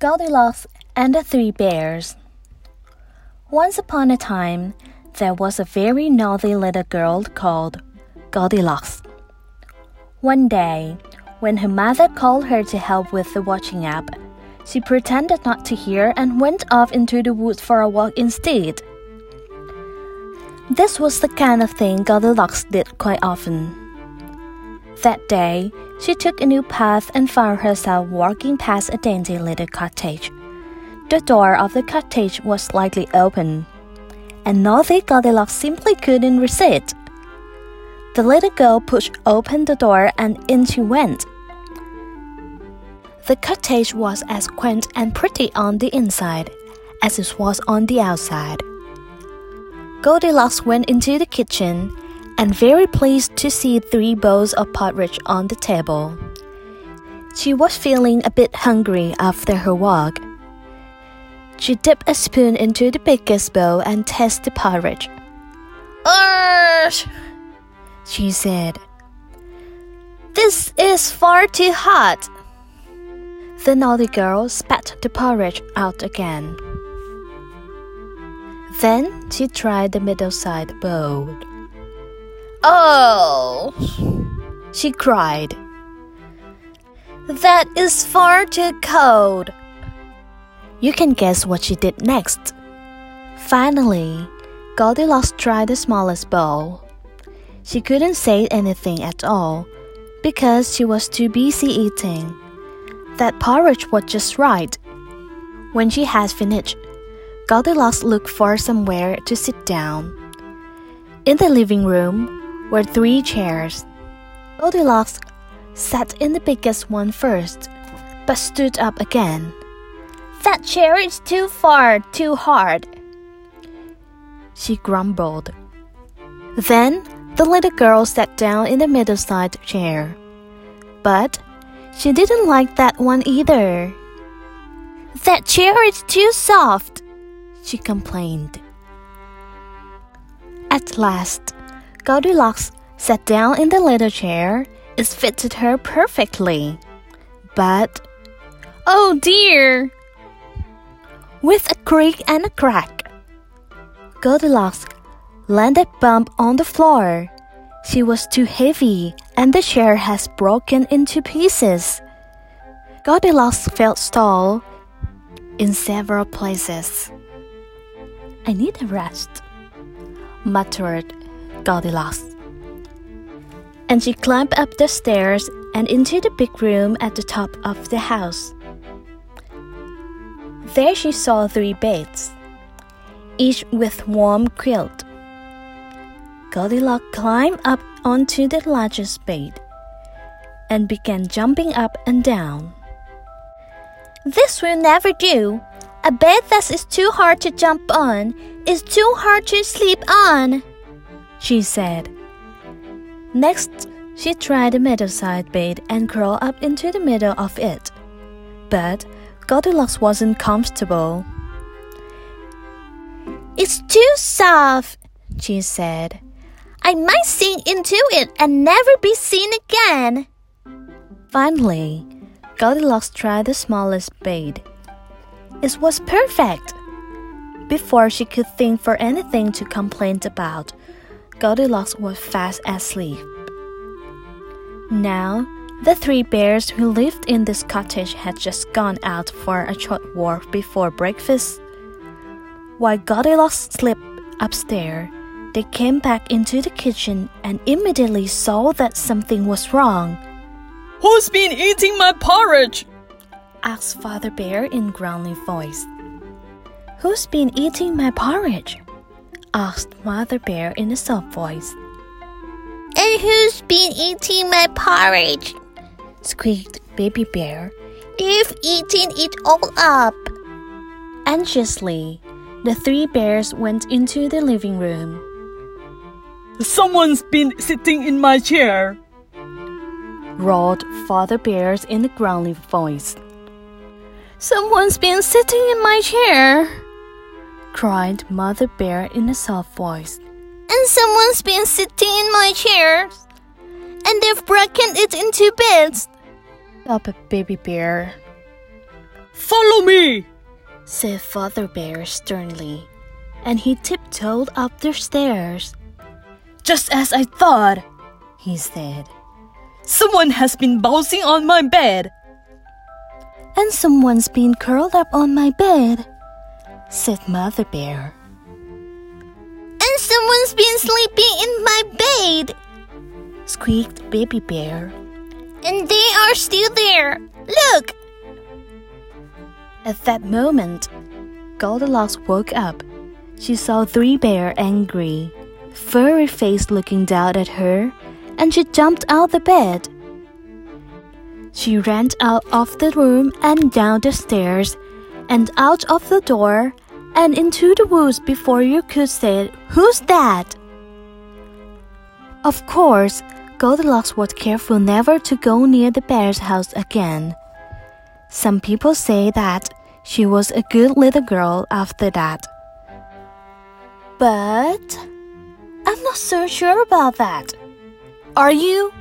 Goldilocks and the Three Bears. Once upon a time, there was a very naughty little girl called Goldilocks. One day, when her mother called her to help with the washing up, she pretended not to hear and went off into the woods for a walk instead. This was the kind of thing Goldilocks did quite often. That day, she took a new path and found herself walking past a dainty little cottage. The door of the cottage was slightly open, and naughty Goldilocks simply couldn't resist. The little girl pushed open the door and in she went. The cottage was as quaint and pretty on the inside as it was on the outside. Goldilocks went into the kitchen and very pleased to see three bowls of porridge on the table. She was feeling a bit hungry after her walk. She dipped a spoon into the biggest bowl and tasted the porridge. Urgh! She said, This is far too hot. The naughty girl spat the porridge out again. Then she tried the middle side bowl. Oh, she cried. That is far too cold. You can guess what she did next. Finally, Goldilocks tried the smallest bowl. She couldn't say anything at all because she was too busy eating. That porridge was just right. When she had finished, Goldilocks looked for somewhere to sit down. In the living room, were three chairs. Goldilocks sat in the biggest one first, but stood up again. That chair is too far, too hard. She grumbled. Then the little girl sat down in the middle side chair. But she didn't like that one either. That chair is too soft, she complained. At last, Goldilocks sat down in the little chair. It fitted her perfectly. But, oh dear! With a creak and a crack, Goldilocks landed bump on the floor. She was too heavy, and the chair has broken into pieces. Goldilocks felt stalled in several places. I need a rest, muttered Goldilocks. And she climbed up the stairs and into the big room at the top of the house. There she saw three beds, each with warm quilt. Goldilocks climbed up onto the largest bed and began jumping up and down. This will never do. A bed that is too hard to jump on is too hard to sleep on she said. Next, she tried the middle side bed and crawled up into the middle of it. But Goldilocks wasn't comfortable. It's too soft, she said. I might sink into it and never be seen again. Finally, Goldilocks tried the smallest bed. It was perfect. Before she could think for anything to complain about, Goldilocks was fast asleep. Now, the three bears who lived in this cottage had just gone out for a short walk before breakfast. While Goldilocks slept upstairs, they came back into the kitchen and immediately saw that something was wrong. Who's been eating my porridge? asked Father Bear in a growling voice. Who's been eating my porridge? asked Mother Bear in a soft voice. And who's been eating my porridge? squeaked Baby Bear. They've eaten it all up. Anxiously, the three bears went into the living room. Someone's been sitting in my chair, roared Father Bears in a growling voice. Someone's been sitting in my chair, cried Mother Bear in a soft voice. And someone's been sitting in my chairs. And they've broken it into bits. Up Baby Bear, Follow me! said Father Bear sternly, and he tiptoed up the stairs. Just as I thought, He said, someone has been bouncing on my bed. And someone's been curled up on my bed, said Mother Bear. And someone's been sleeping in my bed. Squeaked Baby Bear. And they are still there. Look! At that moment, Goldilocks woke up. She saw Three Bear angry, furry face looking down at her, and she jumped out the bed. She ran out of the room and down the stairs, and out of the door, and into the woods before you could say, Who's that? Of course, Goldilocks was careful never to go near the bear's house again. Some people say that she was a good little girl after that. But not so sure about that. Are you?